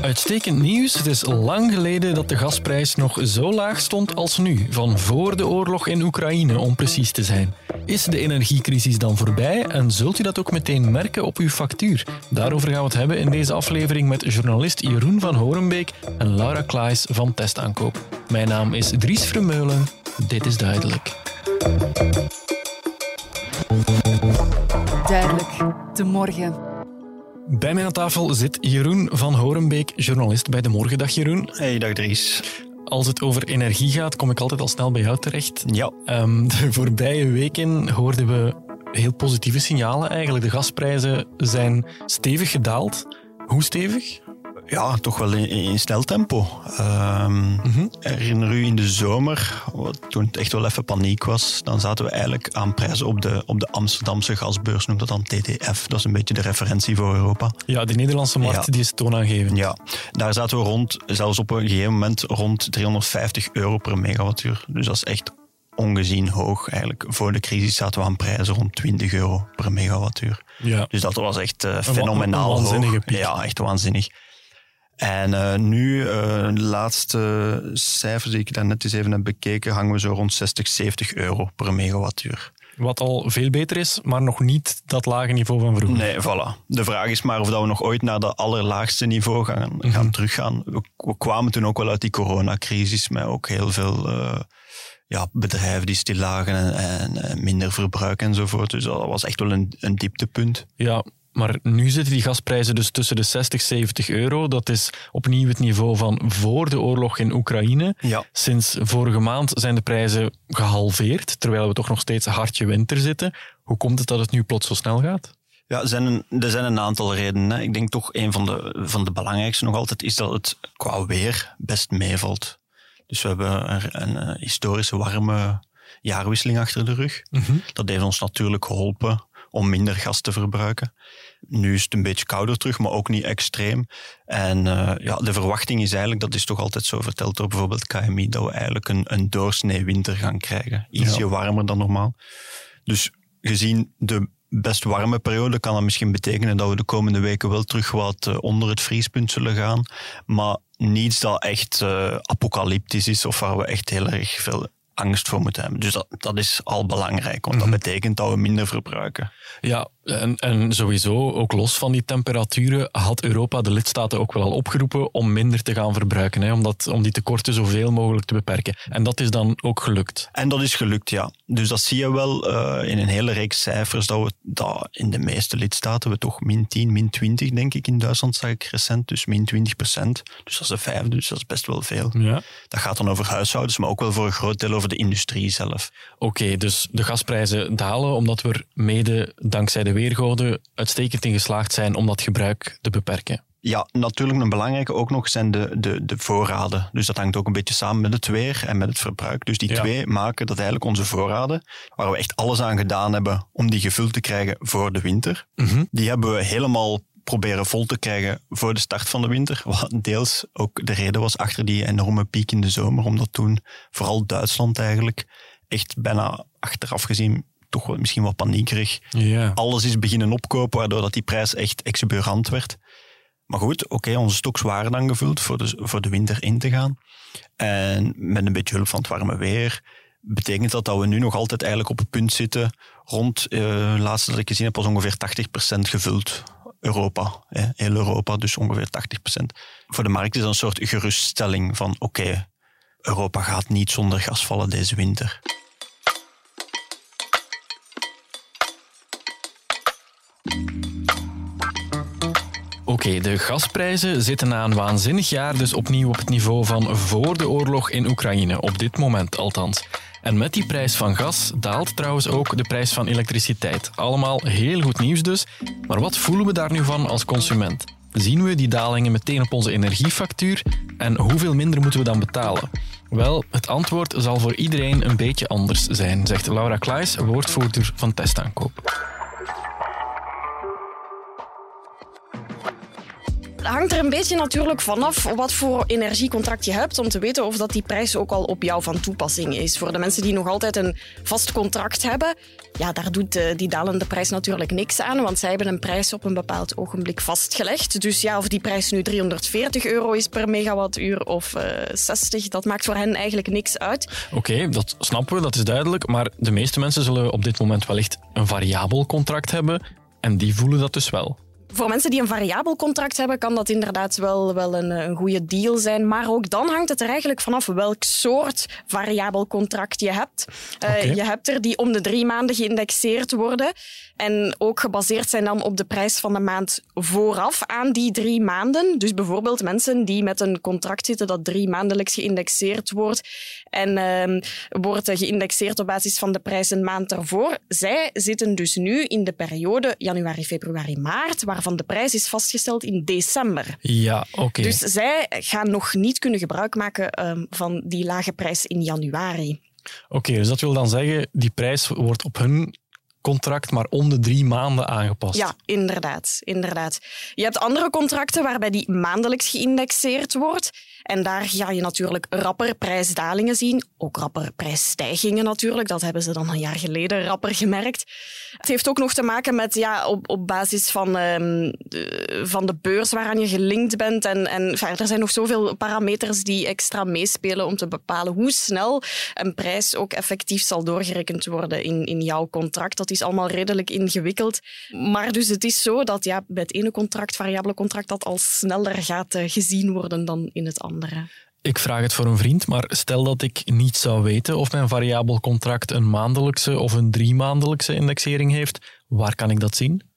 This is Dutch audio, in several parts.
Uitstekend nieuws. Het is lang geleden dat de gasprijs nog zo laag stond als nu, van voor de oorlog in Oekraïne om precies te zijn. Is de energiecrisis dan voorbij en zult u dat ook meteen merken op uw factuur? Daarover gaan we het hebben in deze aflevering met journalist Jeroen van Horenbeek en Laura Klaes van Testaankoop. Mijn naam is Dries Vermeulen. Dit is duidelijk. Duidelijk, de morgen. Bij mij aan tafel zit Jeroen van Horenbeek, journalist bij De Morgen. Dag Jeroen. Hey, dag Dries. Als het over energie gaat, kom ik altijd al snel bij jou terecht. Ja. Um, de voorbije weken hoorden we heel positieve signalen eigenlijk. De gasprijzen zijn stevig gedaald. Hoe stevig? Ja, toch wel in, in snel tempo. Um, mm-hmm. Herinner u in de zomer, toen het echt wel even paniek was, dan zaten we eigenlijk aan prijzen op de, op de Amsterdamse gasbeurs, noemt dat dan TTF. Dat is een beetje de referentie voor Europa. Ja, de Nederlandse markt ja. die is toonaangevend. Ja, daar zaten we rond, zelfs op een gegeven moment rond 350 euro per megawattuur. Dus dat is echt ongezien hoog. Eigenlijk voor de crisis zaten we aan prijzen rond 20 euro per megawattuur. Ja. Dus dat was echt uh, fenomenaal een, een hoog. Piek. Ja, echt waanzinnig. En uh, nu, uh, de laatste cijfers die ik daarnet eens even heb bekeken, hangen we zo rond 60, 70 euro per megawattuur. Wat al veel beter is, maar nog niet dat lage niveau van vroeger. Nee, voilà. De vraag is maar of dat we nog ooit naar dat allerlaagste niveau gaan, gaan mm-hmm. teruggaan. We, we, kwamen toen ook wel uit die coronacrisis met ook heel veel uh, ja, bedrijven die stil lagen en, en, en, minder verbruik enzovoort. Dus dat was echt wel een, een dieptepunt. Ja, maar nu zitten die gasprijzen dus tussen de 60 70 euro. Dat is opnieuw het niveau van voor de oorlog in Oekraïne. Ja. Sinds vorige maand zijn de prijzen gehalveerd, terwijl we toch nog steeds hartje winter zitten. Hoe komt het dat het nu plots zo snel gaat? Ja, er zijn een, er zijn een aantal redenen. Hè. Ik denk toch een van de, van de belangrijkste nog altijd is dat het qua weer best meevalt. Dus we hebben een, een historische warme jaarwisseling achter de rug. Mm-hmm. Dat heeft ons natuurlijk geholpen om minder gas te verbruiken. Nu is het een beetje kouder terug, maar ook niet extreem. En uh, ja, de verwachting is eigenlijk, dat is toch altijd zo verteld door bijvoorbeeld KMI, dat we eigenlijk een, een doorsnee winter gaan krijgen. Ietsje ja. warmer dan normaal. Dus gezien de best warme periode kan dat misschien betekenen dat we de komende weken wel terug wat uh, onder het vriespunt zullen gaan. Maar niets dat echt uh, apocalyptisch is of waar we echt heel erg veel angst voor moeten hebben. Dus dat, dat is al belangrijk, want dat mm-hmm. betekent dat we minder verbruiken. Ja, en, en sowieso, ook los van die temperaturen, had Europa de lidstaten ook wel al opgeroepen om minder te gaan verbruiken, hè, om, dat, om die tekorten zoveel mogelijk te beperken. En dat is dan ook gelukt. En dat is gelukt, ja. Dus dat zie je wel uh, in een hele reeks cijfers, dat we dat in de meeste lidstaten we toch min 10, min 20, denk ik, in Duitsland zag ik recent, dus min 20 procent. Dus dat is een vijfde, dus dat is best wel veel. Ja. Dat gaat dan over huishoudens, maar ook wel voor een groot deel over de industrie zelf. Oké, okay, dus de gasprijzen dalen omdat we er mede dankzij de weergoden uitstekend in geslaagd zijn om dat gebruik te beperken. Ja, natuurlijk een belangrijke ook nog zijn de, de, de voorraden. Dus dat hangt ook een beetje samen met het weer en met het verbruik. Dus die Ja. twee maken dat eigenlijk onze voorraden, waar we echt alles aan gedaan hebben om die gevuld te krijgen voor de winter, Mhm. die hebben we helemaal proberen vol te krijgen voor de start van de winter. Wat deels ook de reden was achter die enorme piek in de zomer, omdat toen vooral Duitsland eigenlijk echt bijna achteraf gezien toch wel misschien wat paniekerig Ja. alles is beginnen opkopen, waardoor dat die prijs echt exuberant werd. Maar goed, oké, onze stoks waren dan gevuld voor de, voor de winter in te gaan. En met een beetje hulp van het warme weer betekent dat dat we nu nog altijd eigenlijk op het punt zitten rond, eh laatste dat ik gezien heb, was ongeveer 80% gevuld. Europa, hè, heel Europa, dus ongeveer 80%. Voor de markt is dat een soort geruststelling van oké, Europa gaat niet zonder gas vallen deze winter. Oké, de gasprijzen zitten na een waanzinnig jaar dus opnieuw op het niveau van voor de oorlog in Oekraïne, op dit moment althans. En met die prijs van gas daalt trouwens ook de prijs van elektriciteit. Allemaal heel goed nieuws dus, maar wat voelen we daar nu van als consument? Zien we die dalingen meteen op onze energiefactuur en hoeveel minder moeten we dan betalen? Wel, het antwoord zal voor iedereen een beetje anders zijn, zegt Laura Klaes, woordvoerder van Testaankoop. Hangt er een beetje natuurlijk vanaf wat voor energiecontract je hebt om te weten of dat die prijs ook al op jou van toepassing is. Voor de mensen die nog altijd een vast contract hebben, ja, daar doet eh, die dalende prijs natuurlijk niks aan, want zij hebben een prijs op een bepaald ogenblik vastgelegd. Dus ja, of die prijs nu 340 euro is per megawattuur of uh, eh, 60, dat maakt voor hen eigenlijk niks uit. Oké, dat snappen we, dat is duidelijk. Maar de meeste mensen zullen op dit moment wellicht een variabel contract hebben en die voelen dat dus wel. Voor mensen die een variabel contract hebben, kan dat inderdaad wel, wel een, een goede deal zijn. Maar ook dan hangt het er eigenlijk vanaf welk soort variabel contract je hebt. Uh, je hebt er die om de drie maanden geïndexeerd worden. En ook gebaseerd zijn dan op de prijs van de maand vooraf aan die drie maanden. Dus bijvoorbeeld mensen die met een contract zitten dat drie maandelijks geïndexeerd wordt en uh, wordt geïndexeerd op basis van de prijs een maand ervoor. Zij zitten dus nu in de periode januari, februari, maart, waarvan de prijs is vastgesteld in december. Ja, oké. Dus zij gaan nog niet kunnen gebruik maken um, van die lage prijs in januari. Oké, dus dat wil dan zeggen, die prijs wordt op hun contract maar om de drie maanden aangepast. Ja, inderdaad, inderdaad. Je hebt andere contracten waarbij die maandelijks geïndexeerd wordt. En daar ga je natuurlijk rapper prijsdalingen zien. Ook rapper prijsstijgingen natuurlijk. Dat hebben ze dan een jaar geleden rapper gemerkt. Het heeft ook nog te maken met ja, op, op basis van, um, de, van de beurs waaraan je gelinkt bent. En, en er zijn nog zoveel parameters die extra meespelen om te bepalen hoe snel een prijs ook effectief zal doorgerekend worden in, in jouw contract. Dat is allemaal redelijk ingewikkeld. Maar dus het is zo dat ja, bij het ene contract, variabele contract, dat al sneller gaat uh, gezien worden dan in het andere. Ik vraag het voor een vriend, maar stel dat ik niet zou weten of mijn variabel contract een maandelijkse of een drie maandelijkse indexering heeft, waar kan ik dat zien?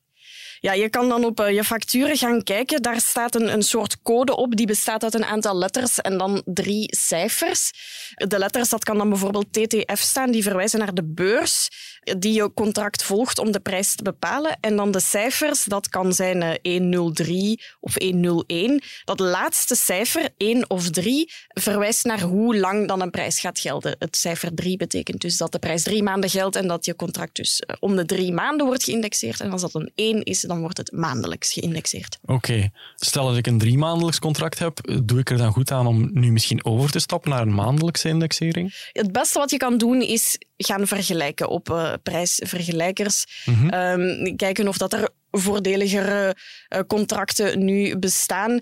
Ja, je kan dan op uh, je facturen gaan kijken. Daar staat een, een soort code op, die bestaat uit een aantal letters en dan drie cijfers. De letters, dat kan dan bijvoorbeeld TTF staan, die verwijzen naar de beurs die je contract volgt om de prijs te bepalen. En dan de cijfers, dat kan zijn 103 eh, of 101. Dat laatste cijfer, 1 of 3, verwijst naar hoe lang dan een prijs gaat gelden. Het cijfer 3 betekent dus dat de prijs drie maanden geldt en dat je contract dus eh, om de drie maanden wordt geïndexeerd. En als dat een 1 is, dan wordt het maandelijks geïndexeerd. Oké. Stel dat ik een drie maandelijks contract heb, doe ik er dan goed aan om nu misschien over te stappen naar een maandelijkse indexering? Het beste wat je kan doen is gaan vergelijken op uh, prijsvergelijkers. Mm -hmm. kijken of dat er voordeligere uh, contracten nu bestaan.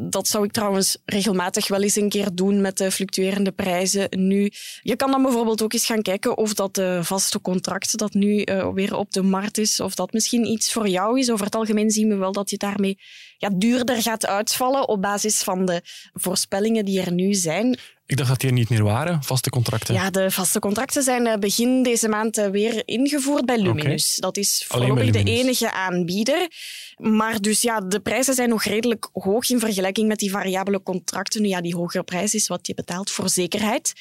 Dat zou ik trouwens regelmatig wel eens een keer doen met de fluctuerende prijzen nu. Je kan dan bijvoorbeeld ook eens gaan kijken of dat de vaste contract dat nu weer op de markt is, of dat misschien iets voor jou is. Over het algemeen zien we wel dat je daarmee ja, duurder gaat uitvallen op basis van de voorspellingen die er nu zijn. Ik dacht dat die er niet meer waren, vaste contracten. Ja, de vaste contracten zijn eh, begin deze maand eh, weer ingevoerd bij Luminus. Dat is voorlopig de enige aanbieder. Maar dus ja, de prijzen zijn nog redelijk hoog in vergelijking met die variabele contracten. Nu ja, die hogere prijs is wat je betaalt voor zekerheid.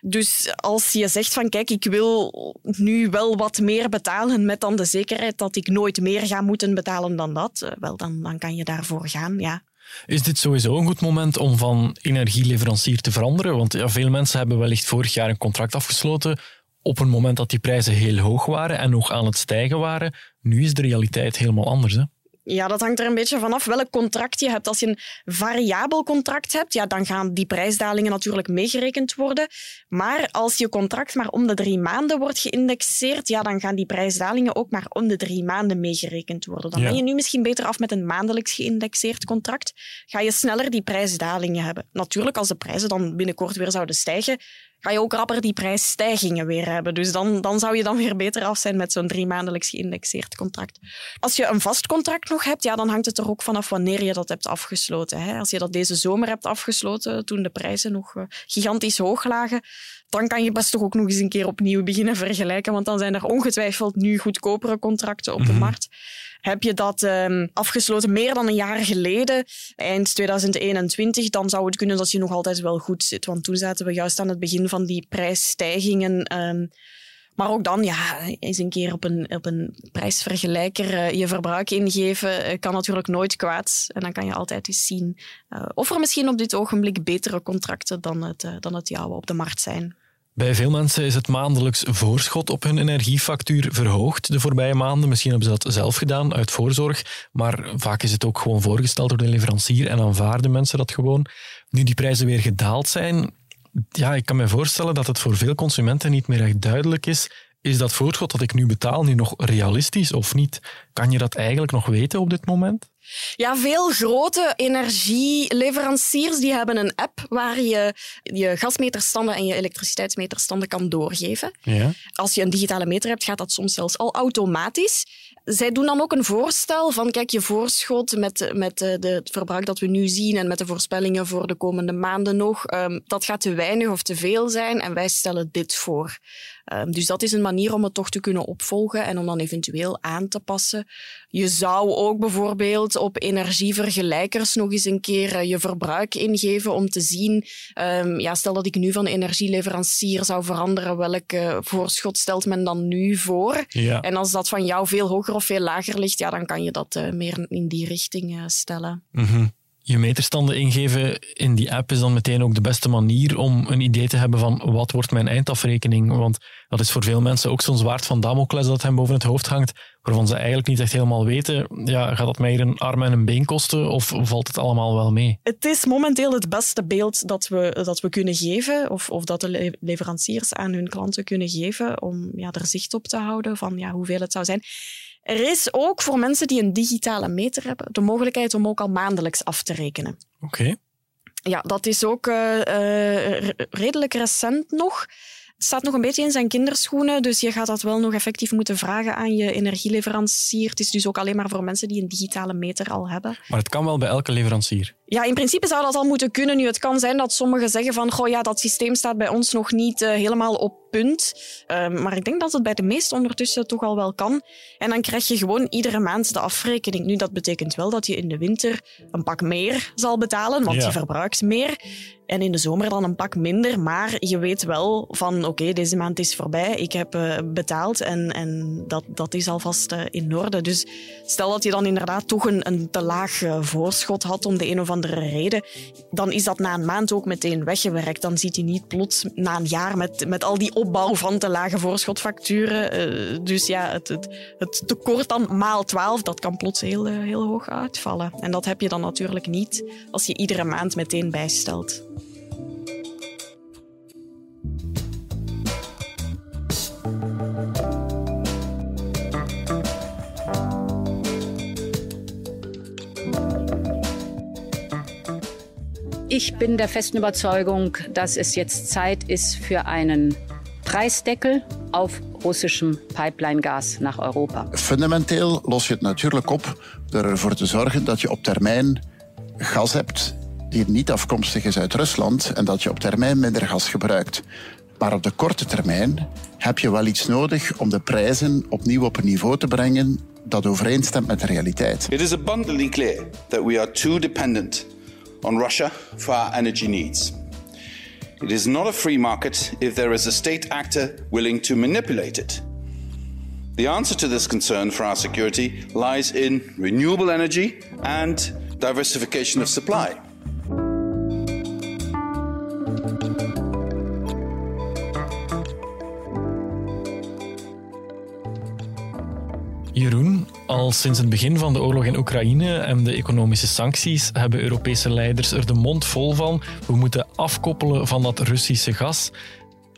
Dus als je zegt van kijk, ik wil nu wel wat meer betalen met dan de zekerheid dat ik nooit meer ga moeten betalen dan dat, eh, wel, dan, dan kan je daarvoor gaan, ja. Is dit sowieso een goed moment om van energieleverancier te veranderen? Want ja, veel mensen hebben wellicht vorig jaar een contract afgesloten op een moment dat die prijzen heel hoog waren en nog aan het stijgen waren. Nu is de realiteit helemaal anders. Hè? Ja, dat hangt er een beetje vanaf welk contract je hebt. Als je een variabel contract hebt, ja, dan gaan die prijsdalingen natuurlijk meegerekend worden. Maar als je contract maar om de drie maanden wordt geïndexeerd, ja, dan gaan die prijsdalingen ook maar om de drie maanden meegerekend worden. Dan ben je nu misschien beter af met een maandelijks geïndexeerd contract. Ga je sneller die prijsdalingen hebben. Natuurlijk, als de prijzen dan binnenkort weer zouden stijgen, ga je ook rapper die prijsstijgingen weer hebben. Dus dan, dan zou je dan weer beter af zijn met zo'n drie maandelijks geïndexeerd contract. Als je een vast contract nog hebt, ja, dan hangt het er ook vanaf wanneer je dat hebt afgesloten. Hè. Als je dat deze zomer hebt afgesloten, toen de prijzen nog uh, gigantisch hoog lagen, dan kan je best toch ook nog eens een keer opnieuw beginnen vergelijken, want dan zijn er ongetwijfeld nu goedkopere contracten op de mhm. markt. Heb je dat um, afgesloten meer dan een jaar geleden, eind 2021, dan zou het kunnen dat je nog altijd wel goed zit. Want toen zaten we juist aan het begin van die prijsstijgingen. Um, maar ook dan, ja, eens een keer op een, op een prijsvergelijker uh, je verbruik ingeven, uh, kan natuurlijk nooit kwaad. En dan kan je altijd eens zien uh, of er misschien op dit ogenblik betere contracten dan het, dan het jouwe op de markt zijn. Bij veel mensen is het maandelijks voorschot op hun energiefactuur verhoogd de voorbije maanden. Misschien hebben ze dat zelf gedaan uit voorzorg, maar vaak is het ook gewoon voorgesteld door de leverancier en aanvaarden mensen dat gewoon. Nu die prijzen weer gedaald zijn, ja, ik kan me voorstellen dat het voor veel consumenten niet meer echt duidelijk is. Is dat voorschot dat ik nu betaal nu nog realistisch of niet? Kan je dat eigenlijk nog weten op dit moment? Ja, veel grote energieleveranciers die hebben een app waar je je gasmeterstanden en je elektriciteitsmeterstanden kan doorgeven. Ja. Als je een digitale meter hebt, gaat dat soms zelfs al automatisch. Zij doen dan ook een voorstel van, kijk, je voorschot met, met de, de, het verbruik dat we nu zien en met de voorspellingen voor de komende maanden nog, um, dat gaat te weinig of te veel zijn en wij stellen dit voor. Um, dus dat is een manier om het toch te kunnen opvolgen en om dan eventueel aan te passen. Je zou ook bijvoorbeeld op energievergelijkers nog eens een keer uh, je verbruik ingeven om te zien, um, ja, stel dat ik nu van energieleverancier zou veranderen, welk voorschot stelt men dan nu voor? Ja. En als dat van jou veel hoger of veel lager ligt, ja, dan kan je dat uh, meer in die richting stellen. Mm -hmm je meterstanden ingeven in die app is dan meteen ook de beste manier om een idee te hebben van wat wordt mijn eindafrekening. Want dat is voor veel mensen ook zo'n zwaard van Damocles dat hen boven het hoofd hangt, waarvan ze eigenlijk niet echt helemaal weten, ja, gaat dat mij hier een arm en een been kosten of valt het allemaal wel mee? Het is momenteel het beste beeld dat we, dat we kunnen geven, of, of dat de leveranciers aan hun klanten kunnen geven, om ja, er zicht op te houden van ja, hoeveel het zou zijn. Er is ook voor mensen die een digitale meter hebben de mogelijkheid om ook al maandelijks af te rekenen. Oké. Okay. Ja, dat is ook uh, uh, redelijk recent nog. Het staat nog een beetje in zijn kinderschoenen, dus je gaat dat wel nog effectief moeten vragen aan je energieleverancier. Het is dus ook alleen maar voor mensen die een digitale meter al hebben. Maar het kan wel bij elke leverancier? Ja, in principe zou dat al moeten kunnen. Nu, het kan zijn dat sommigen zeggen van, goh ja, dat systeem staat bij ons nog niet uh, helemaal op punt. Uh, maar ik denk dat het bij de meesten ondertussen toch al wel kan. En dan krijg je gewoon iedere maand de afrekening. Nu, dat betekent wel dat je in de winter een pak meer zal betalen, want ja. je verbruikt meer. En in de zomer dan een pak minder. Maar je weet wel van, oké, okay, deze maand is voorbij. Ik heb uh, betaald en, en dat, dat is alvast uh, in orde. Dus stel dat je dan inderdaad toch een, een te laag uh, voorschot had om de een of andere reden, dan is dat na een maand ook meteen weggewerkt. Dan ziet hij niet plots na een jaar met, met al die opbouw van te lage voorschotfacturen. Uh, dus ja, het, het, het, tekort dan maal 12, dat kan plots heel, heel hoog uitvallen. En dat heb je dan natuurlijk niet als je iedere maand meteen bijstelt. Ich bin der festen Überzeugung, dass es jetzt Zeit ist für einen Preisdeckel auf russischem pipeline-gas naar Europa. Fundamenteel los je het natuurlijk op door ervoor te zorgen dat je op termijn gas hebt die niet afkomstig is uit Rusland en dat je op termijn minder gas gebruikt. Maar op de korte termijn heb je wel iets nodig om de prijzen opnieuw op een niveau te brengen dat overeenstemt met de realiteit. It is abundantly clear that we are too dependent on Russia for our energy needs. It is not a free market if there is a state actor willing to manipulate it. The answer to this concern for our security lies in renewable energy and diversification of supply. Al sinds het begin van de oorlog in Oekraïne en de economische sancties hebben Europese leiders er de mond vol van. We moeten afkoppelen van dat Russische gas.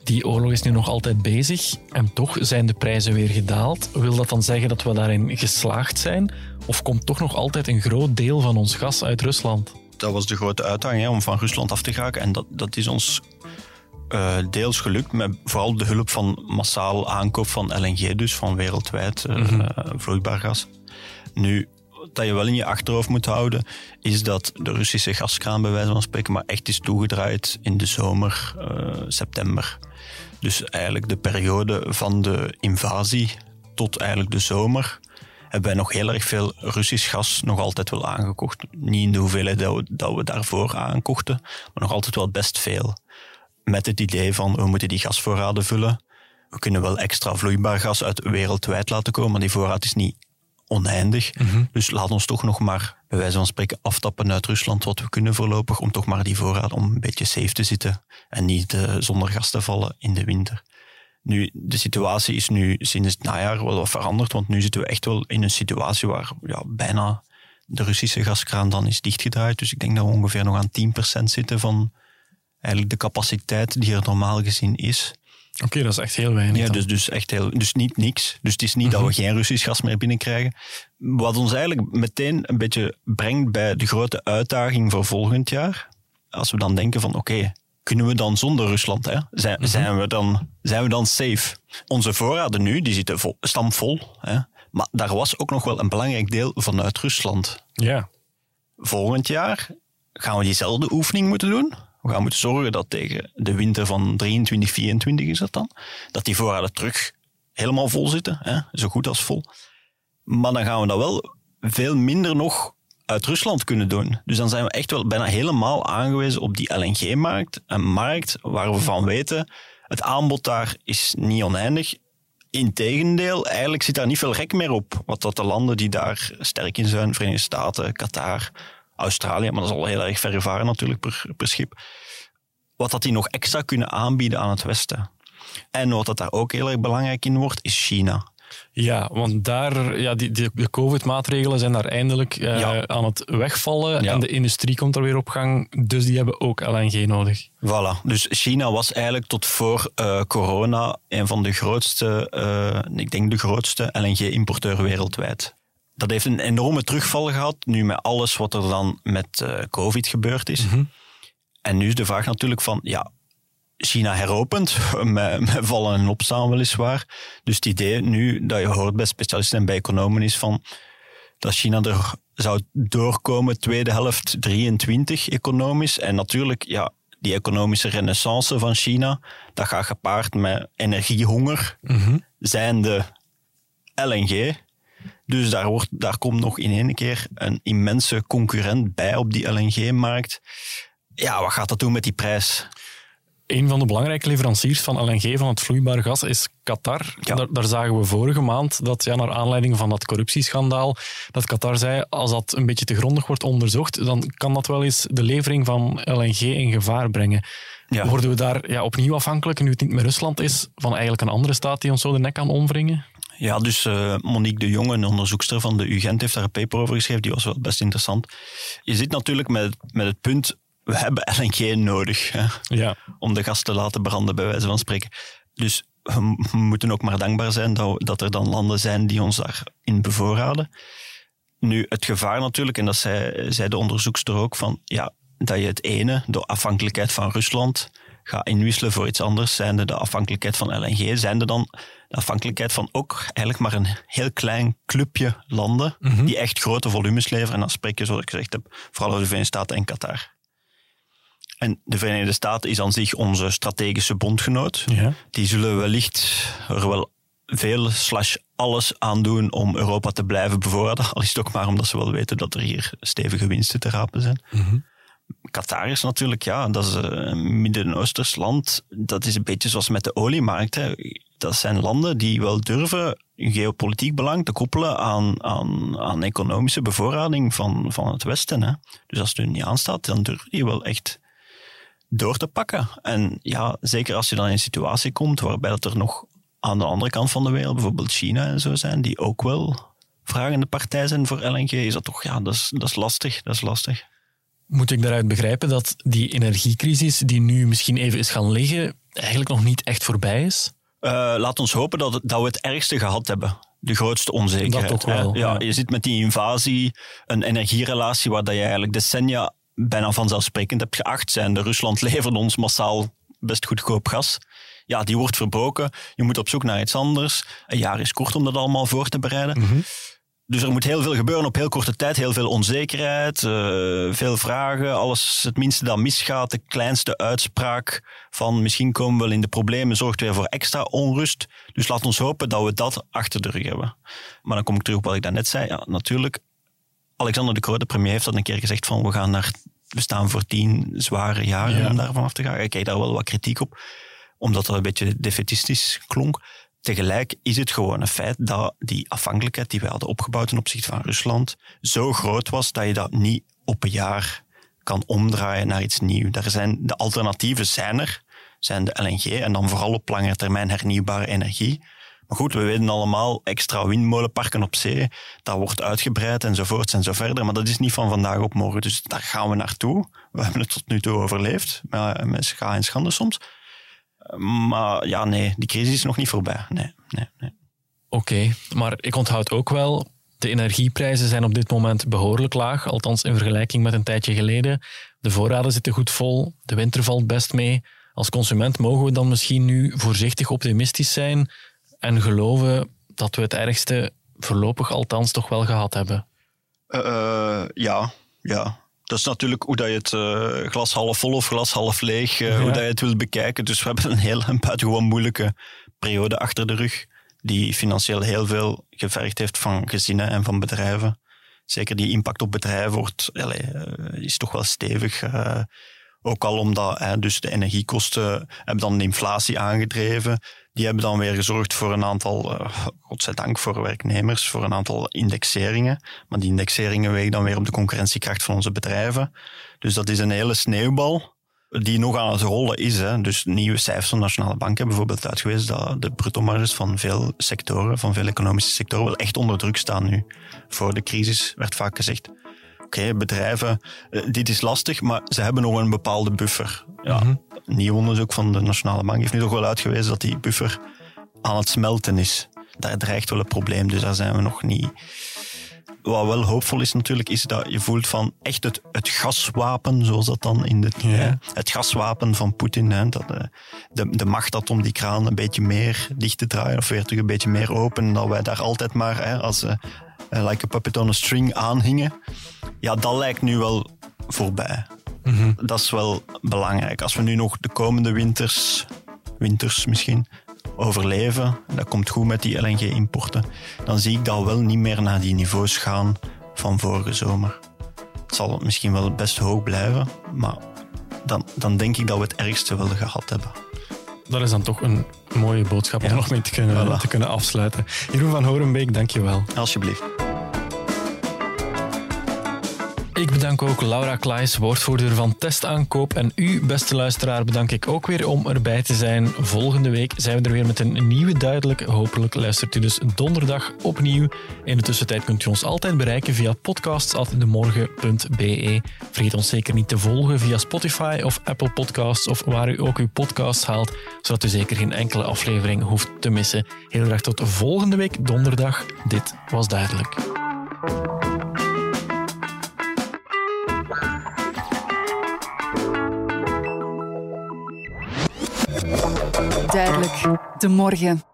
Die oorlog is nu nog altijd bezig en toch zijn de prijzen weer gedaald. Wil dat dan zeggen dat we daarin geslaagd zijn? Of komt toch nog altijd een groot deel van ons gas uit Rusland? Dat was de grote uitdaging hè, om van Rusland af te geraken. En dat, dat is ons uh, deels gelukt, met vooral de hulp van massaal aankoop van LNG, dus van wereldwijd uh, vloeibaar gas. Nu, wat je wel in je achterhoofd moet houden, is dat de Russische gaskraan, bij wijze van spreken, maar echt is toegedraaid in de zomer, uh, september. Dus eigenlijk de periode van de invasie tot eigenlijk de zomer hebben wij nog heel erg veel Russisch gas nog altijd wel aangekocht. Niet in de hoeveelheid dat we, dat we daarvoor aankochten, maar nog altijd wel best veel met het idee van we moeten die gasvoorraden vullen. We kunnen wel extra vloeibaar gas uit wereldwijd laten komen, maar die voorraad is niet oneindig. Dus laat ons toch nog maar, bij wijze van spreken, aftappen uit Rusland wat we kunnen voorlopig, om toch maar die voorraad om een beetje safe te zitten en niet uh, zonder gas te vallen in de winter. Nu, de situatie is nu sinds het najaar wel wat veranderd, want nu zitten we echt wel in een situatie waar ja, bijna de Russische gaskraan dan is dichtgedraaid. Dus ik denk dat we ongeveer nog aan 10% zitten van eigenlijk de capaciteit die er normaal gezien is. Oké, dat is echt heel weinig. Ja, dus, dus echt heel, dus niet niks. Dus het is niet dat we mhm. geen Russisch gas meer binnenkrijgen. Wat ons eigenlijk meteen een beetje brengt bij de grote uitdaging voor volgend jaar. Als we dan denken van oké, kunnen we dan zonder Rusland? Hè? Zijn, mhm. zijn, we dan, zijn we dan safe? Onze voorraden nu, die zitten vol, stampvol. Hè? Maar daar was ook nog wel een belangrijk deel vanuit Rusland. Ja. Volgend jaar gaan we diezelfde oefening moeten doen. We gaan moeten zorgen dat tegen de winter van 23, 24 is dat dan, dat die voorraden terug helemaal vol zitten, hè? zo goed als vol. Maar dan gaan we dat wel veel minder nog uit Rusland kunnen doen. Dus dan zijn we echt wel bijna helemaal aangewezen op die LNG-markt. Een markt waar we van weten, het aanbod daar is niet oneindig. Integendeel, eigenlijk zit daar niet veel rek meer op. Wat dat de landen die daar sterk in zijn, Verenigde Staten, Qatar, Australië, maar dat is al heel erg ver varen natuurlijk per, per schip. Wat dat die nog extra kunnen aanbieden aan het Westen. En wat dat daar ook heel erg belangrijk in wordt, is China. Ja, want daar, ja, die, die de COVID-maatregelen zijn daar eindelijk uh, aan het wegvallen en de industrie komt er weer op gang, dus die hebben ook LNG nodig. Voilà, dus China was eigenlijk tot voor uh, corona een van de grootste, uh, ik denk de grootste LNG-importeur wereldwijd. Dat heeft een enorme terugval gehad, nu met alles wat er dan met COVID gebeurd is. Mm -hmm. En nu is de vraag natuurlijk van, ja, China heropent, met, met vallen en opstaan weliswaar. Dus het idee nu dat je hoort bij specialisten en bij economen is van dat China er zou doorkomen tweede helft 23 economisch. En natuurlijk, ja, die economische renaissance van China, dat gaat gepaard met energiehonger, mm -hmm. zijnde LNG. Dus daar, wordt, daar komt nog in één keer een immense concurrent bij op die LNG-markt. Ja, wat gaat dat doen met die prijs? Een van de belangrijke leveranciers van LNG, van het vloeibare gas, is Qatar. Daar, daar, zagen we vorige maand dat, ja, naar aanleiding van dat corruptieschandaal, dat Qatar zei, als dat een beetje te grondig wordt onderzocht, dan kan dat wel eens de levering van LNG in gevaar brengen. Ja. Worden we daar ja, opnieuw afhankelijk, nu het niet meer Rusland is, van eigenlijk een andere staat die ons zo de nek kan omwringen? Ja, dus uh, Monique de Jonge, een onderzoekster van de UGent, heeft daar een paper over geschreven. Die was wel best interessant. Je zit natuurlijk met, met het punt we hebben LNG nodig hè, ja. om de gas te laten branden, bij wijze van spreken. Dus we moeten ook maar dankbaar zijn dat, dat er dan landen zijn die ons daarin bevoorraden. Nu, het gevaar natuurlijk, en dat zei, zei de onderzoekster ook, van ja, dat je het ene, de afhankelijkheid van Rusland, gaat inwisselen voor iets anders, zijnde de afhankelijkheid van LNG, zijnde dan de afhankelijkheid van ook eigenlijk maar een heel klein clubje landen mhm. die echt grote volumes leveren. En dan spreek je, zoals ik gezegd heb, vooral over de Verenigde Staten en Qatar. En de Verenigde Staten is aan zich onze strategische bondgenoot. Ja. Die zullen wellicht er wel veel slash alles aan doen om Europa te blijven bevoorraden. Al is het ook maar omdat ze wel weten dat er hier stevige winsten te rapen zijn. Mhm. Qatar is natuurlijk, ja, dat is een Midden-Oosters land. Dat is een beetje zoals met de oliemarkt. Hè. Dat zijn landen die wel durven geopolitiek belang te koppelen aan, aan, aan economische bevoorrading van, van het Westen. Hè. Dus als het er niet aanstaat, dan durven die wel echt door te pakken. En ja, zeker als je dan in een situatie komt waarbij dat er nog aan de andere kant van de wereld, bijvoorbeeld China en zo zijn, die ook wel vragende partij zijn voor LNG, is dat toch, ja, dat is, dat is lastig. Dat is lastig. Moet ik daaruit begrijpen dat die energiecrisis die nu misschien even is gaan liggen, eigenlijk nog niet echt voorbij is? Uh, laat ons hopen dat, dat we het ergste gehad hebben de grootste onzekerheid. Dat wel. Ja, Je zit met die invasie, een energierelatie waar dat je eigenlijk decennia bijna vanzelfsprekend hebt geacht zijn. De Rusland levert ons massaal best goedkoop gas. Ja, die wordt verbroken. Je moet op zoek naar iets anders. Een jaar is kort om dat allemaal voor te bereiden. Mhm. Dus er moet heel veel gebeuren op heel korte tijd. Heel veel onzekerheid, uh, veel vragen. Alles het minste dat misgaat, de kleinste uitspraak van misschien komen we wel in de problemen, zorgt weer voor extra onrust. Dus laat ons hopen dat we dat achter de rug hebben. Maar dan kom ik terug op wat ik daarnet zei. Ja, natuurlijk, Alexander de Croo, de premier, heeft dat een keer gezegd van we gaan naar, we staan voor tien zware jaren om daarvan af te gaan. Ik krijg daar wel wat kritiek op, omdat dat een beetje defetistisch klonk. Tegelijk is het gewoon een feit dat die afhankelijkheid die wij hadden opgebouwd ten opzichte van Rusland zo groot was dat je dat niet op een jaar kan omdraaien naar iets nieuws. Daar zijn, de alternatieven zijn er, zijn de LNG en dan vooral op lange termijn hernieuwbare energie. Maar goed, we weten allemaal, extra windmolenparken op zee, dat wordt uitgebreid enzovoort en zo verder. Maar dat is niet van vandaag op morgen. Dus daar gaan we naartoe. We hebben het tot nu toe overleefd, met schade en schande soms. Maar ja, nee, die crisis is nog niet voorbij. Nee, nee, nee. Oké, maar ik onthoud ook wel, de energieprijzen zijn op dit moment behoorlijk laag, althans in vergelijking met een tijdje geleden. De voorraden zitten goed vol, de winter valt best mee. Als consument mogen we dan misschien nu voorzichtig optimistisch zijn en geloven dat we het ergste voorlopig althans toch wel gehad hebben? Uh, ja, ja. Dat is natuurlijk hoe dat je het uh, glas half vol of glas half leeg, uh, hoe dat je het wilt bekijken. Dus we hebben een heel een buitengewoon moeilijke periode achter de rug, die financieel heel veel gevergd heeft van gezinnen en van bedrijven. Zeker die impact op bedrijven wordt, allez, is toch wel stevig. Ook al omdat hè, dus de energiekosten hebben dan de inflatie aangedreven. Die hebben dan weer gezorgd voor een aantal, uh, godzijdank voor werknemers, voor een aantal indexeringen. Maar die indexeringen wegen dan weer op de concurrentiekracht van onze bedrijven. Dus dat is een hele sneeuwbal die nog aan het rollen is. Hè. Dus nieuwe cijfers van de Nationale Bank hebben bijvoorbeeld uitgewezen dat de brutomarges van veel sectoren, van veel economische sectoren, wel echt onder druk staan nu. Voor de crisis werd vaak gezegd oké, bedrijven, uh, dit is lastig, maar ze hebben nog een bepaalde buffer. Ja, mm Nieuw onderzoek van de Nationale Bank heeft nu toch wel uitgewezen dat die buffer aan het smelten is. Daar dreigt wel een probleem, dus daar zijn we nog niet. Wat wel hoopvol is natuurlijk, is dat je voelt van echt het, het gaswapen, zoals dat dan in de... Het gaswapen van Poetin, hè, dat de, de, de macht had om die kraan een beetje meer dicht te draaien, of weer terug een beetje meer open, dat wij daar altijd maar hè, als uh, like a puppet on a string aanhingen. Ja, dat lijkt nu wel voorbij. Mhm. Dat is wel belangrijk. Als we nu nog de komende winters, winters misschien, overleven, dat komt goed met die LNG-importen, dan zie ik dat wel niet meer naar die niveaus gaan van vorige zomer. Het zal misschien wel best hoog blijven, maar dan, dan denk ik dat we het ergste wel gehad hebben. Dat is dan toch een mooie boodschap om nog mee te kunnen, te kunnen afsluiten. Jeroen van Horenbeek, dank je wel. Alsjeblieft. Ik bedank ook Laura Klaes, woordvoerder van Testaankoop. En u, beste luisteraar, bedank ik ook weer om erbij te zijn. Volgende week zijn we er weer met een nieuwe Duidelijk. Hopelijk luistert u dus donderdag opnieuw. In de tussentijd kunt u ons altijd bereiken via podcasts.demorgen.be. Vergeet ons zeker niet te volgen via Spotify of Apple Podcasts of waar u ook uw podcasts haalt, zodat u zeker geen enkele aflevering hoeft te missen. Heel graag tot volgende week donderdag. Dit was Duidelijk. Duidelijk. De morgen.